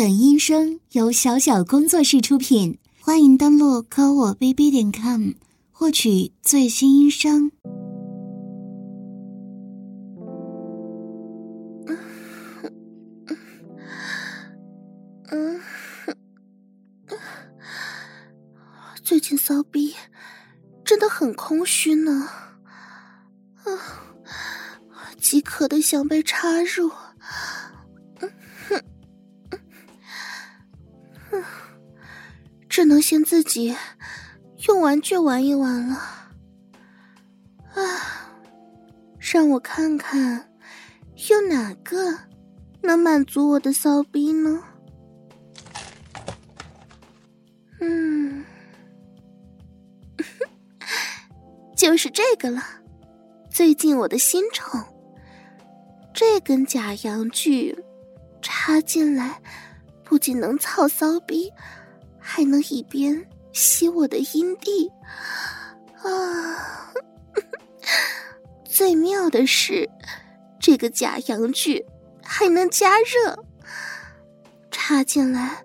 本音声由小小工作室出品，欢迎登录科我 bb 点 com 获取最新音声。嗯，最近骚逼真的很空虚呢，啊，饥渴的想被插入。只能先自己用玩具玩一玩了。啊，让我看看，有哪个能满足我的骚逼呢？嗯，就是这个了。最近我的新宠，这根假阳具插进来，不仅能操骚逼。还能一边吸我的阴蒂，啊！最妙的是，这个假阳具还能加热，插进来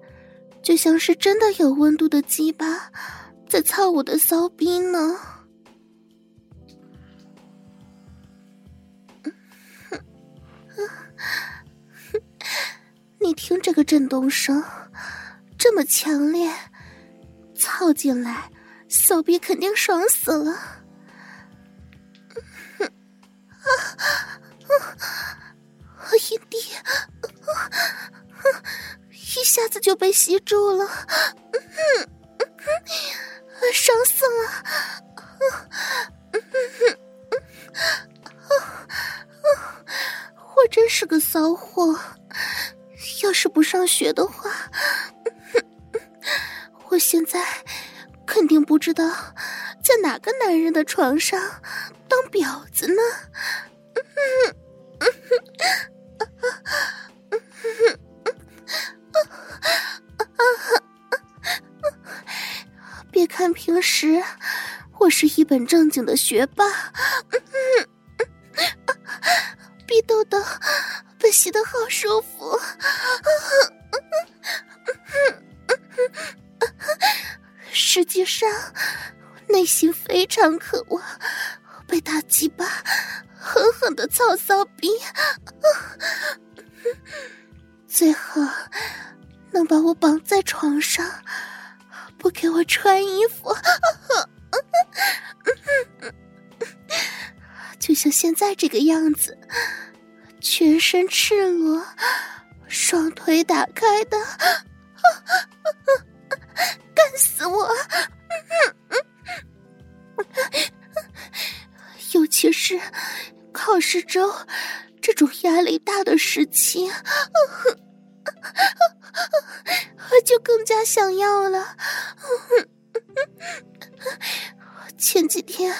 就像是真的有温度的鸡巴在操我的骚逼呢。你听这个震动声。这么强烈，操进来，小逼肯定爽死了。啊啊啊！阴蒂，一下子就被吸住了，爽死了！我真是个骚货，要是不上学的话。我现在肯定不知道在哪个男人的床上当婊子呢。别看平时我是一本正经的学霸，逼豆豆被洗的好舒服。实际上，内心非常渴望被大鸡巴狠狠的操骚逼，最后能把我绑在床上，不给我穿衣服，就像现在这个样子，全身赤裸，双腿打开的。死我！尤其是考试周这种压力大的时期，就更加想要了。前几天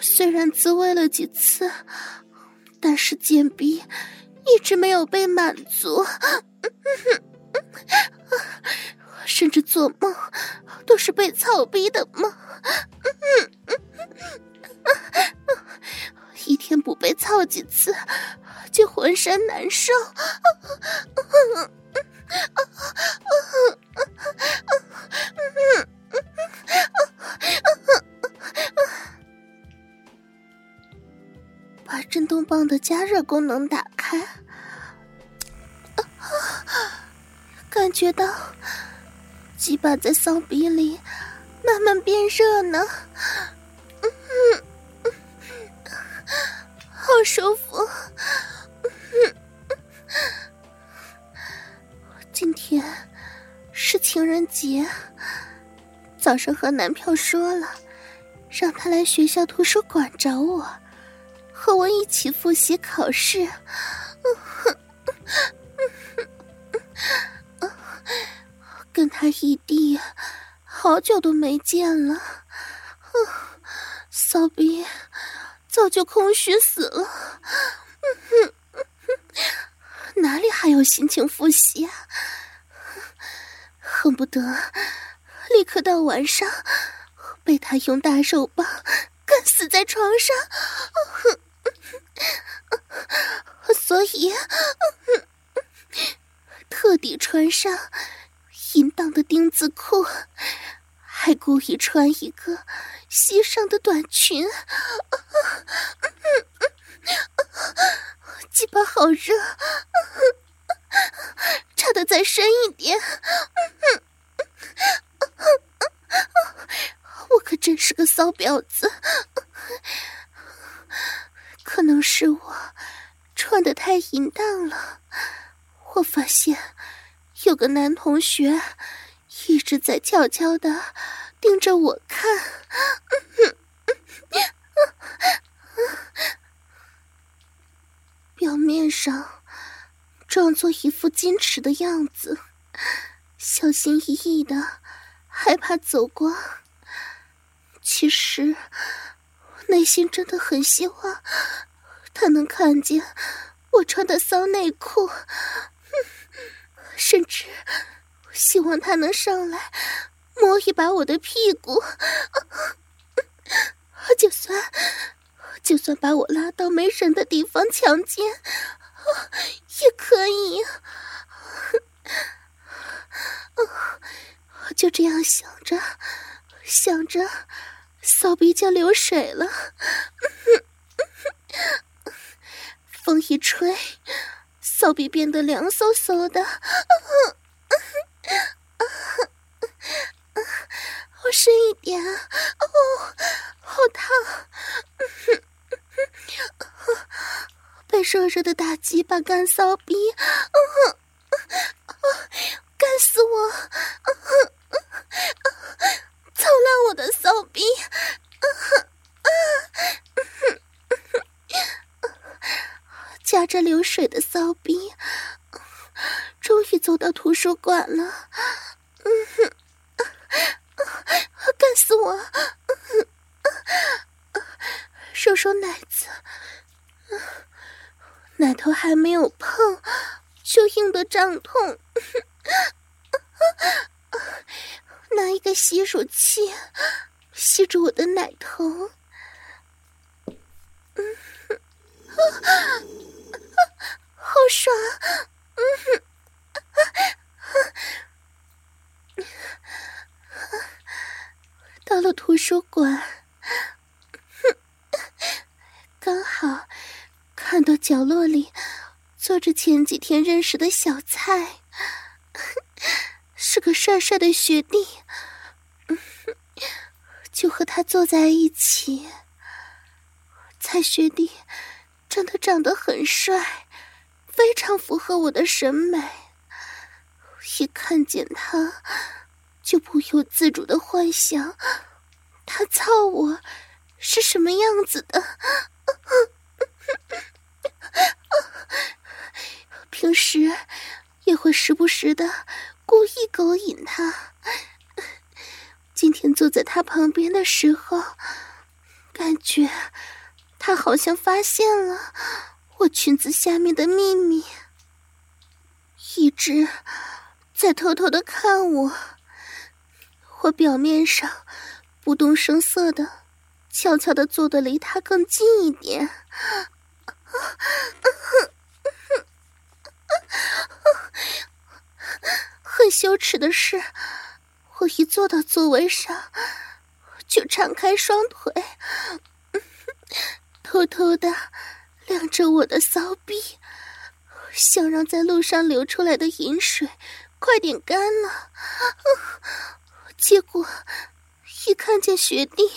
虽然自慰了几次，但是贱逼一直没有被满足。甚至做梦都是被操逼的吗，一天不被操几次就浑身难受。把震动棒的加热功能打开，感觉到。鸡巴在骚逼里慢慢变热呢，嗯，好舒服。今天是情人节，早上和男票说了，让他来学校图书馆找我，和我一起复习考试。他异地，好久都没见了，哼，骚逼早就空虚死了，哼哼哼，哪里还有心情复习啊？恨不得立刻到晚上被他用大肉棒干死在床上，哼所以特地穿上淫荡的丁字裤，还故意穿一个膝上的短裙，鸡巴好热，插得再深一点。我可真是个骚婊子，可能是我穿得太淫荡了。我发现有个男同学一直在悄悄地盯着我看，表面上装作一副矜持的样子，小心翼翼的，害怕走光。其实内心真的很希望他能看见我穿的骚内裤。甚至希望他能上来摸一把我的屁股，就算就算把我拉到没人的地方强奸，也可以。就这样想着想着，骚逼就流水了。风一吹。骚逼变得凉飕飕的，我深一点，哦，好烫，被热热的大鸡巴干骚逼，干死我，操烂我的骚逼。夹着流水的骚逼，终于走到图书馆了。嗯哼，干死我！收收奶子，奶头还没有碰，就硬得胀痛。拿一个吸乳器吸住我的奶头。嗯哼。好爽，嗯哼，到了图书馆，刚好看到角落里坐着前几天认识的小蔡，是个帅帅的学弟，就和他坐在一起。蔡学弟真的长得很帅。非常符合我的审美，一看见他，就不由自主的幻想，他操我是什么样子的。平时也会时不时的故意勾引他。今天坐在他旁边的时候，感觉他好像发现了。我裙子下面的秘密，一直在偷偷的看我。我表面上不动声色的，悄悄的坐的离他更近一点。很羞耻的是，我一坐到座位上，就敞开双腿，偷偷的。晾着我的骚逼，想让在路上流出来的饮水快点干了。结果一看见学弟，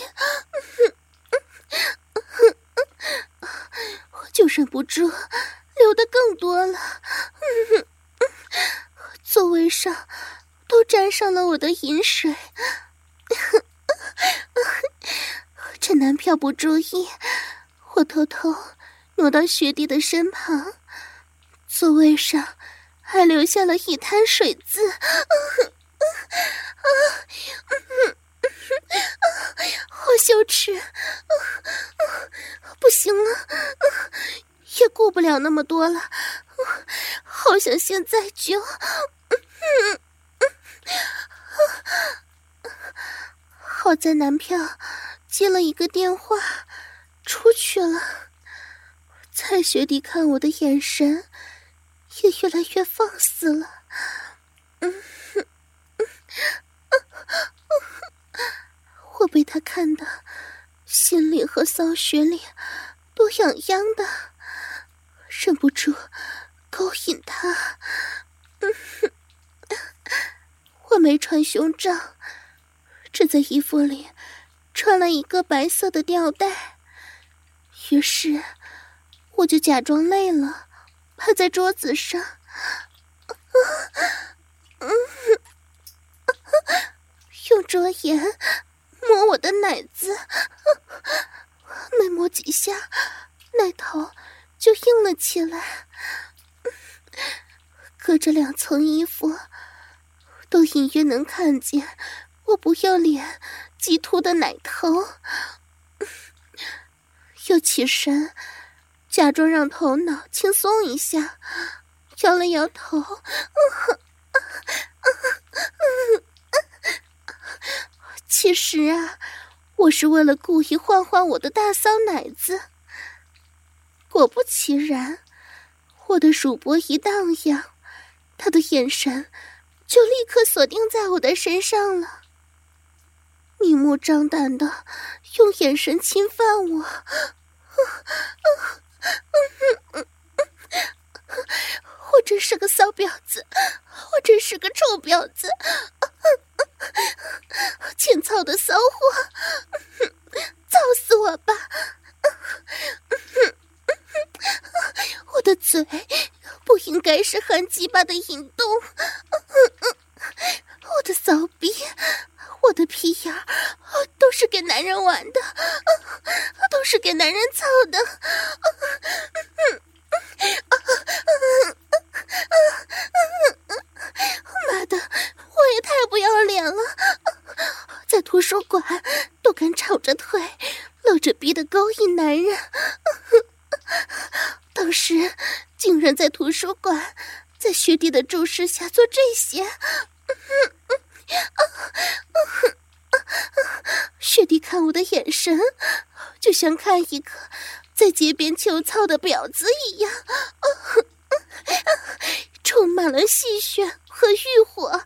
我就忍不住流的更多了。座位上都沾上了我的饮水，趁男票不注意，我偷偷。挪到学弟的身旁，座位上还留下了一滩水渍，好羞耻，不行了，也顾不了那么多了，好想现在就，好在男票接了一个电话，出去了。蔡学弟看我的眼神也越来越放肆了，嗯哼，我被他看的心里和骚穴里都痒痒的，忍不住勾引他。嗯哼，我没穿胸罩，只在衣服里穿了一个白色的吊带，于是。我就假装累了，趴在桌子上，用桌沿摸我的奶子，每摸几下，奶头就硬了起来，隔着两层衣服，都隐约能看见我不要脸、激凸的奶头。又起身，假装让头脑轻松一下，摇了摇头。其实啊，我是为了故意换换我的大骚奶子。果不其然，我的乳脖一荡漾，他的眼神就立刻锁定在我的身上了，明目张胆的用眼神侵犯我。我真是个骚婊子，我真是个臭婊子，欠操的骚货，操死我吧！我的嘴不应该是含鸡巴的引动，我的骚逼，我的屁眼儿都是给男人玩的，都是给男人操的。妈的，我也太不要脸了，在图书馆都敢敞着腿、露着逼的勾引男人。当时竟然在图书馆，在学弟的注视下做这些。雪弟看我的眼神，就像看一个在街边求操的婊子一样，充满了戏谑和欲火，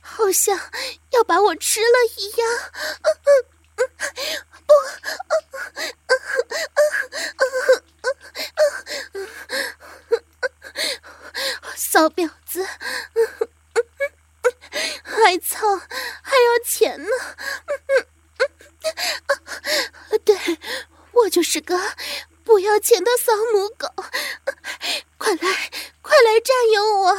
好像要把我吃了一样。不，骚婊子。还操，还要钱呢！对，我就是个不要钱的骚母狗，快来，快来占有我！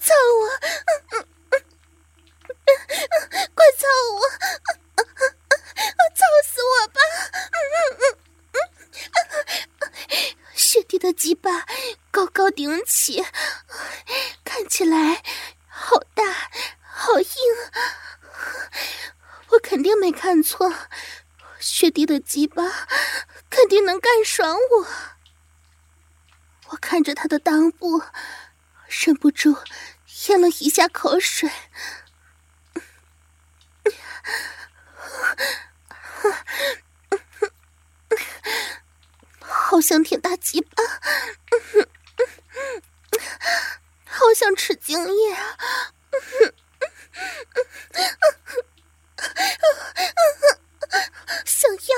操我！快操我！操死我吧！学的鸡巴。高高顶起，看起来好大好硬，我肯定没看错，学弟的鸡巴肯定能干爽我。我看着他的裆部，忍不住咽了一下口水，好想舔大鸡巴。好想吃精液啊！想要，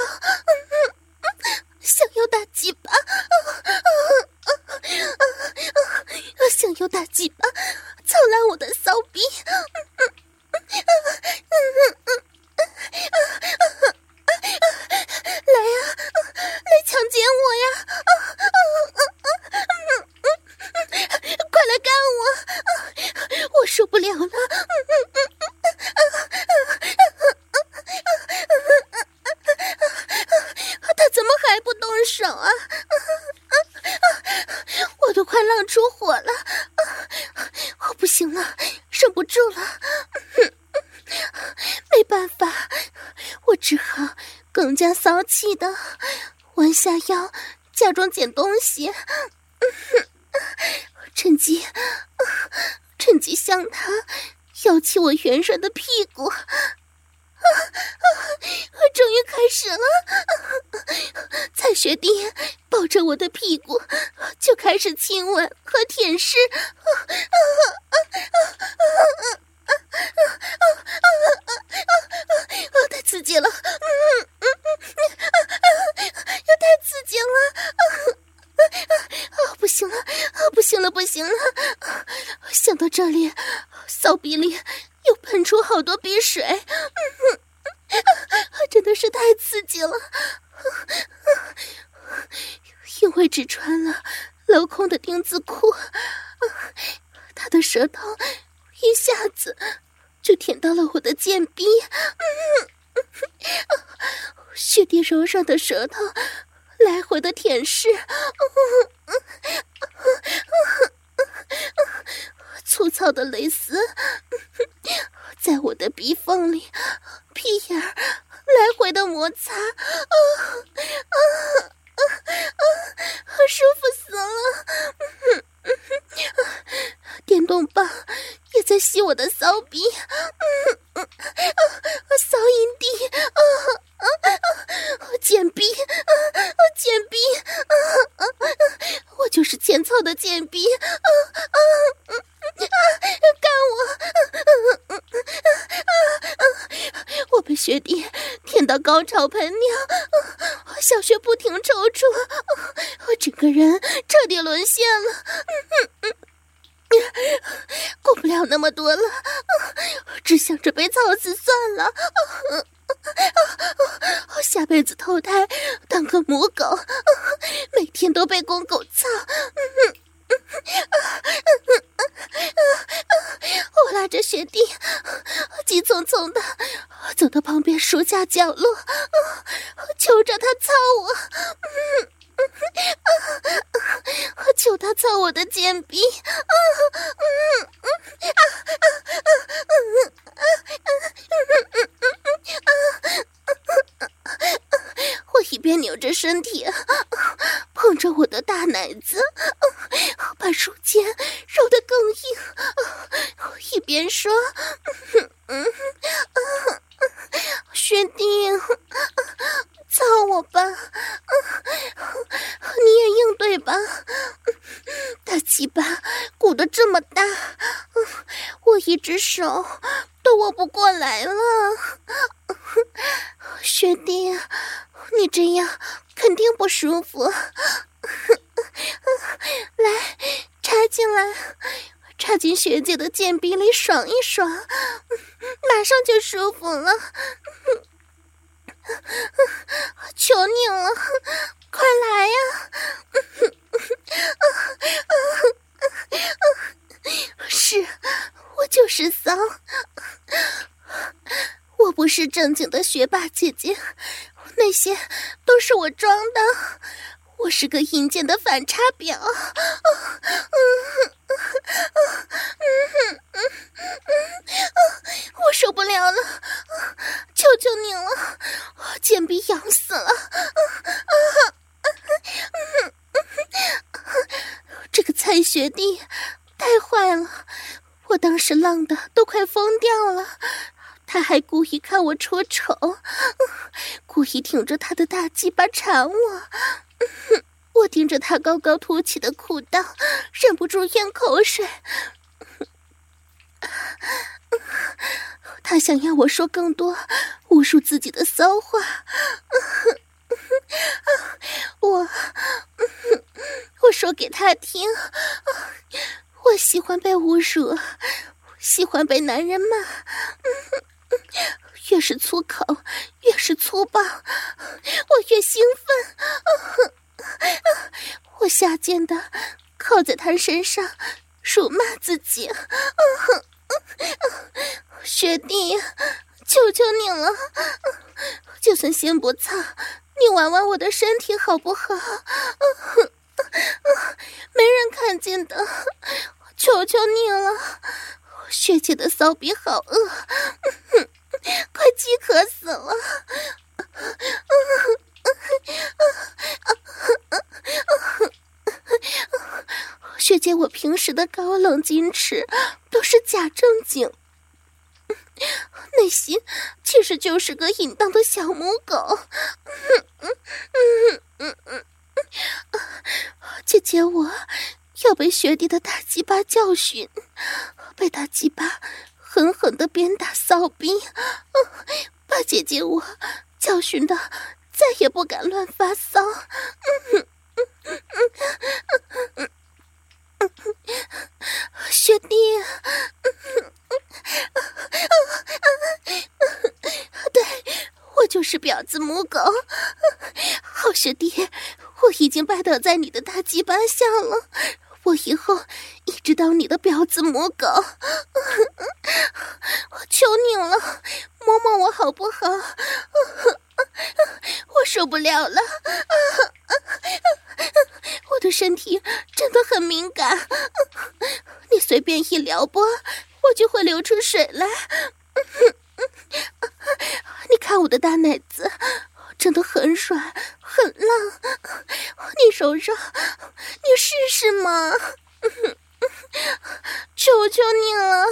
想要大鸡巴，想要大鸡巴，操烂我的骚逼！来呀，来强奸我呀！受不了了！他怎么还不动手啊？我都快浪出火了！我不行了，忍不住了！没办法，我只好更加骚气的弯下腰，假装捡东西，趁机。趁机向他摇起我圆润的屁股，啊啊！终于开始了，蔡学弟抱着我的屁股就开始亲吻和舔舐，啊！太刺激了！嗯嗯嗯，又太刺激了！啊，不行了，不行了，想到这里，骚逼里又喷出好多鼻水，真的是太刺激了！因为只穿了镂空的丁字裤，他的舌头一下子就舔到了我的贱逼，雪地柔软的舌头来回的舔舐，糙的蕾丝在我的鼻缝里、屁眼儿来回的摩擦，啊啊啊啊！舒服死了！电动棒也在吸我的骚逼，嗯嗯啊，骚阴蒂，啊啊啊！贱逼，啊啊贱逼，啊啊啊！我就是欠操的贱逼，啊啊啊！干我，啊啊啊啊！我被学弟舔到高潮喷尿，啊，小穴不停抽搐，我整个人彻底沦陷了。嗯嗯顾不了那么多了，只想着被操死算了。我下辈子投胎当个母狗，每天都被公狗操。我拉着学弟，急匆匆的走到旁边书架角落，求着他操我。求他操我的贱逼！我一边扭着身体，捧着我的大奶子，把书签揉得更硬，一边说：“学弟。”操我吧，你也硬对吧？大鸡巴鼓得这么大，我一只手都握不过来了。学弟，你这样肯定不舒服。来，插进来，插进学的贱逼里爽一爽，马上就舒服了。求你了，快来呀！是，我就是骚，我不是正经的学霸姐姐，那些都是我装的，我是个阴间的反差表受不了了，求求你了！贱逼痒死了！这个蔡学弟太坏了，我当时浪的都快疯掉了，他还故意看我出丑，故意挺着他的大鸡巴缠我，我盯着他高高凸起的裤裆，忍不住咽口水。他想要我说更多，侮辱自己的骚话。我，我说给他听，我喜欢被侮辱，喜欢被男人骂，越是粗口，越是粗暴，我越兴奋。我下贱的靠在他身上，辱骂自己。学弟，求求你了，就算先不操，你玩玩我的身体好不好？没人看见的，求求你了，学姐的骚逼好饿，快饥渴死了。学姐，我平时的高冷矜持都是假正经，内心其实就是个淫荡的小母狗。姐姐，我要被学弟的大鸡巴教训，被大鸡巴狠狠的鞭打骚逼，把姐姐我教训的再也不敢乱发骚。学弟，对，我就是婊子母狗。好学弟，我已经拜倒在你的大鸡巴下了。我以后一直当你的婊子母狗，我求你了，摸摸我好不好？我受不了了，我的身体真的很敏感，你随便一撩拨，我就会流出水来。你看我的大奶子，真的很软很浪，你揉揉，你试试嘛，求求你了。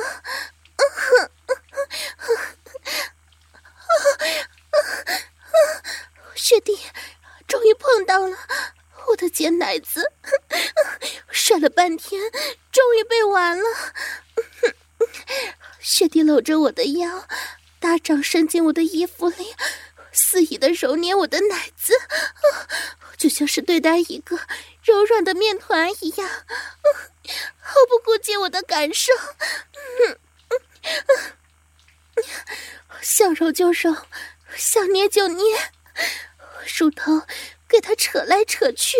学弟，终于碰到了我的尖奶子，甩了半天，终于被玩了。学弟搂着我的腰，大掌伸进我的衣服里，肆意的揉捏我的奶子，就像是对待一个柔软的面团一样，毫不顾及我的感受。想揉就揉，想捏就捏，乳头给他扯来扯去，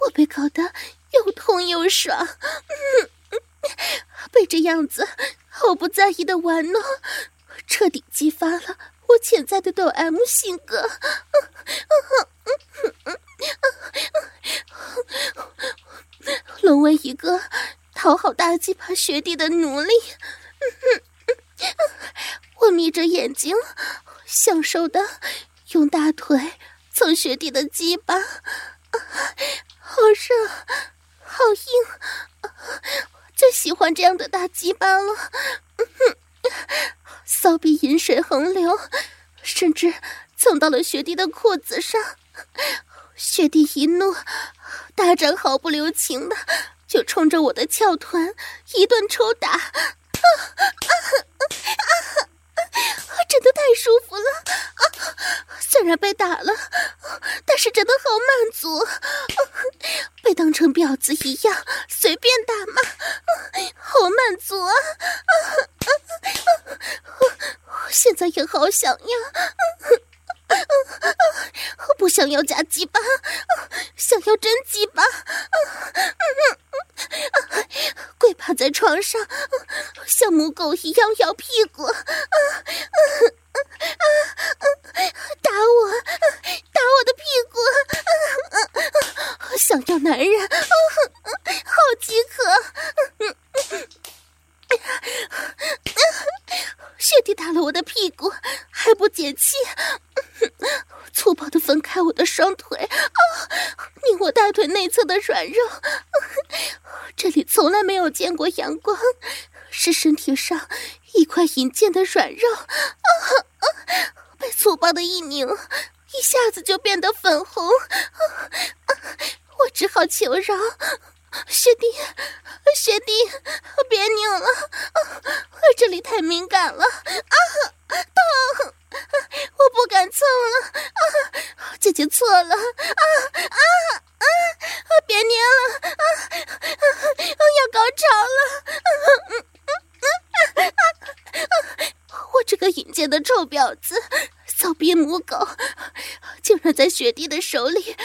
我被搞得又痛又爽，被这样子毫不在意的玩弄，彻底激发了我潜在的抖 M 性格，沦为一个讨好大鸡巴学弟的奴隶。我眯着眼睛，享受的用大腿蹭学弟的鸡巴，好热，好硬，最喜欢这样的大鸡巴了。骚逼淫水横流，甚至蹭到了学弟的裤子上。学弟一怒，大掌毫不留情的就冲着我的翘臀一顿抽打。啊啊啊真的太舒服了啊！虽然被打了，但是真的好满足，被当成婊子一样随便打骂，好满足啊！我现在也好想要，不想要假鸡巴，想要真鸡巴，跪趴在床上，像母狗一样摇屁股。打我，打我的屁股！想要男人，好饥渴！学弟打了我的屁股还不解气，粗暴的分开我的双腿，啊拧我大腿内侧的软肉。这里从来没有见过阳光，是身体上一块隐见的软肉，啊啊被粗暴的一拧，一下子就变得粉红。啊啊我只好求饶，学弟，学弟，别拧了，我这里太敏感了，啊，痛，我不敢蹭了，啊，姐姐错了，啊啊啊，别捏了，啊，啊要高潮了，啊啊啊啊，我这个淫贱的臭婊子，骚逼母狗，竟然在雪弟的手里。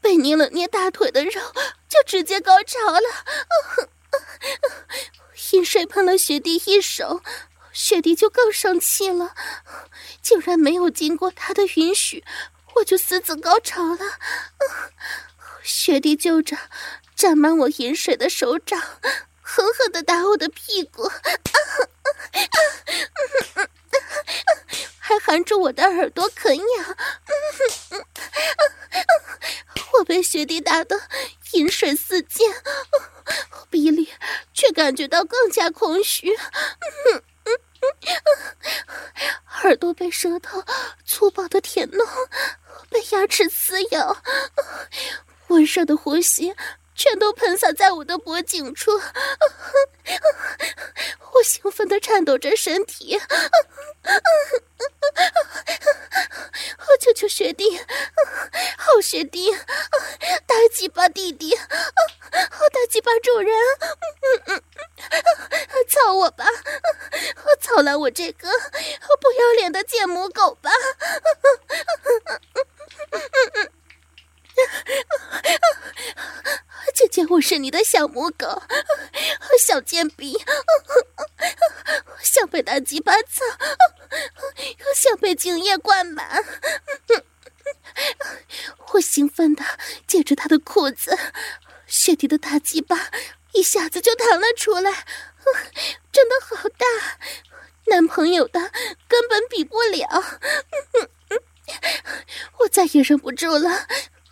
被捏了捏大腿的肉，就直接高潮了。饮水喷了雪弟一手，雪弟就更生气了。竟然没有经过他的允许，我就私自高潮了。雪弟就着沾满我饮水的手掌，狠狠地打我的屁股，还含住我的耳朵啃咬。我被学弟打得饮水四溅，鼻里却感觉到更加空虚。耳朵被舌头粗暴的舔弄，被牙齿撕咬，温热的呼吸全都喷洒在我的脖颈处，我兴奋地颤抖着身体。我求求学弟，好学弟，大鸡巴弟弟，好大鸡巴主人，操我吧，操了我这个不要脸的贱母狗吧！是你的小母狗，小贱逼，想被大鸡巴操，想被精液灌满。我兴奋的解着他的裤子，雪地的大鸡巴一下子就弹了出来，真的好大，男朋友的根本比不了。我再也忍不住了。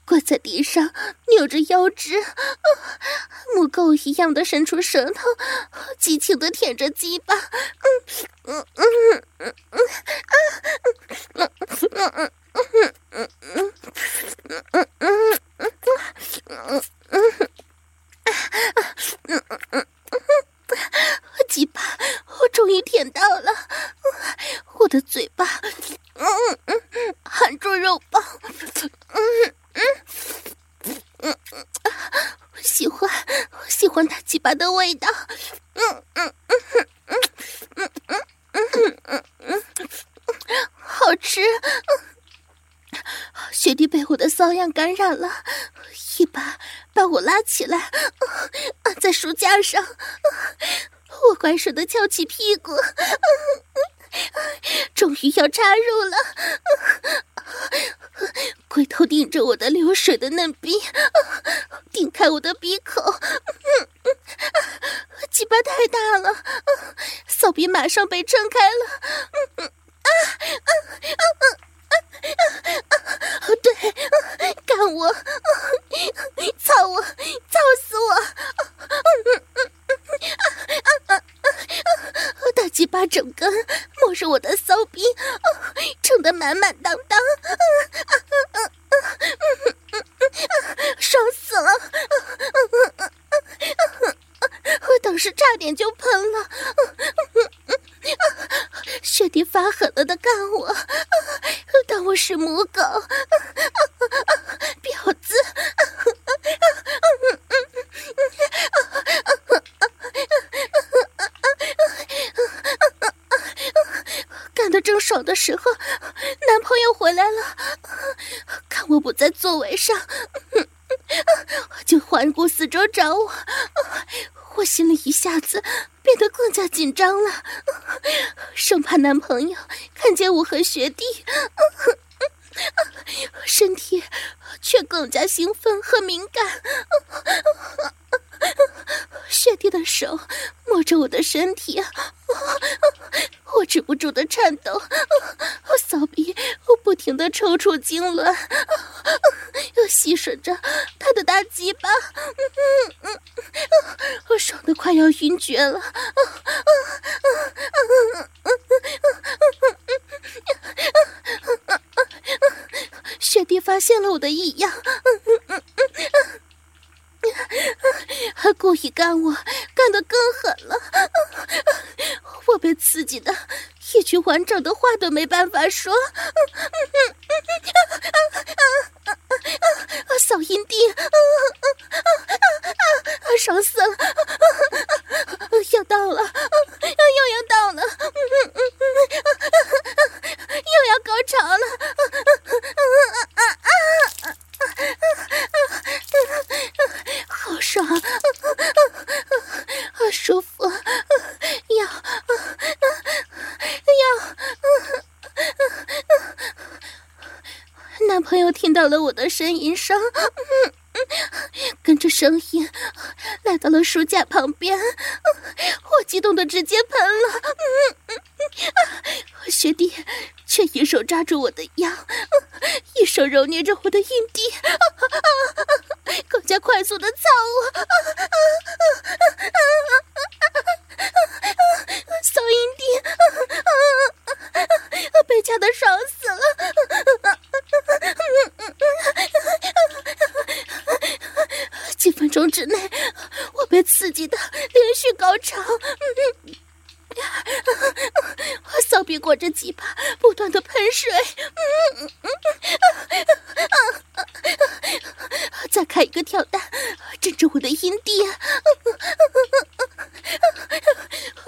跪在地上，扭着腰肢，狗一样的伸出舌头，激情的舔着鸡巴，欢他鸡巴的味道。嗯嗯嗯嗯嗯嗯嗯嗯嗯嗯，好吃。雪弟被我的骚样感染了，一把把我拉起来，按在书架上。我乖顺的翘起屁股，终于要插入了。龟头顶着我的流水的嫩逼，顶开我的鼻口，太大了，骚逼马上被撑开了。嗯嗯啊啊啊啊啊啊！对，干我，操我，操死我！嗯嗯嗯嗯啊啊啊啊大鸡巴整根没收我的骚逼，撑得满满当当，嗯嗯嗯嗯嗯嗯爽死了！是差点就喷了，嗯嗯嗯、雪弟发狠了的干我，当我是母狗，婊子！爽的时候，男朋友回来了，看我不在座位上，就环顾四周找我，我心里一下子变得更加紧张了，生怕男朋友看见我和学弟，身体却更加兴奋和敏感。学弟的手摸着我的身体。我止不住的颤抖，我骚逼，我不停的抽搐痉挛，又吸吮着他的大鸡巴，我爽的快要晕厥了。学弟发现了我的异样，还故意干我，干得更狠了。我被刺激的一句完整的话都没办法说，啊啊！扫阴蒂，爽死了，要到了，又要到了，又要高潮了，啊啊啊啊啊啊啊好爽，好舒服。啊要啊啊要啊啊男朋友听到了我的呻吟声，嗯 跟着声音来到了书架旁边，我激动的直接喷了。嗯学弟却一手抓住我的腰，一手揉捏着我的阴蒂，更加快速的操我，骚阴蒂，被掐的爽死了。几分钟之内，我被刺激的连续高潮。嗯我骚逼裹着鸡巴，不断的喷水，嗯嗯嗯，再开一个跳蛋，震着我的阴蒂，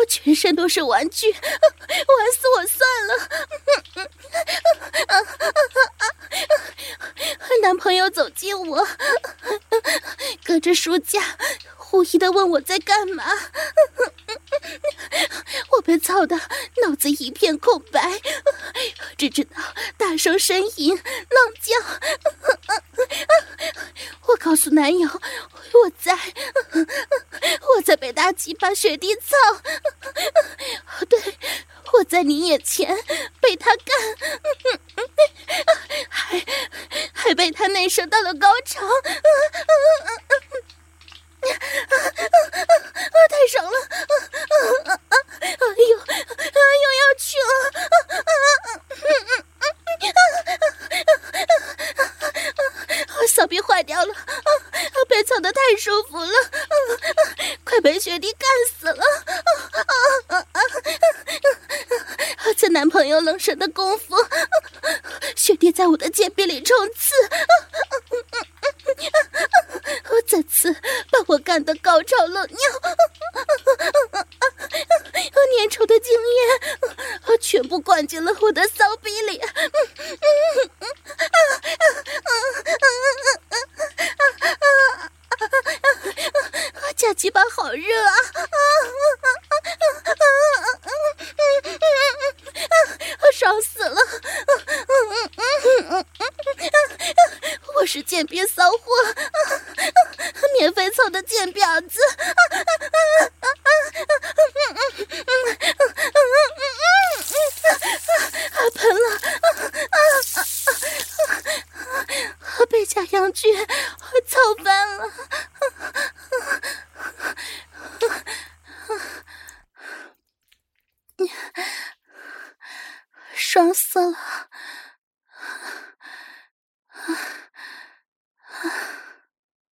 全身都是玩具，玩死我算了。男朋友走近我，隔着书架，狐疑的问我在干嘛。我被操的脑子一片空白，只知道大声呻吟、浪叫。我告诉男友，我在，我在被大鸡巴雪地操。对，我在你眼前被他干，还还被他内射到了高潮。啊啊啊太爽了！啊啊啊哎呦，又要去了！啊啊啊啊啊啊啊啊啊我小臂坏掉了，被操得太舒服了，快被雪地干死了！在男朋友冷身的功夫，雪地在我的贱逼里冲刺。再次干的高潮了尿，粘稠的精液全部灌进了我的骚逼里。假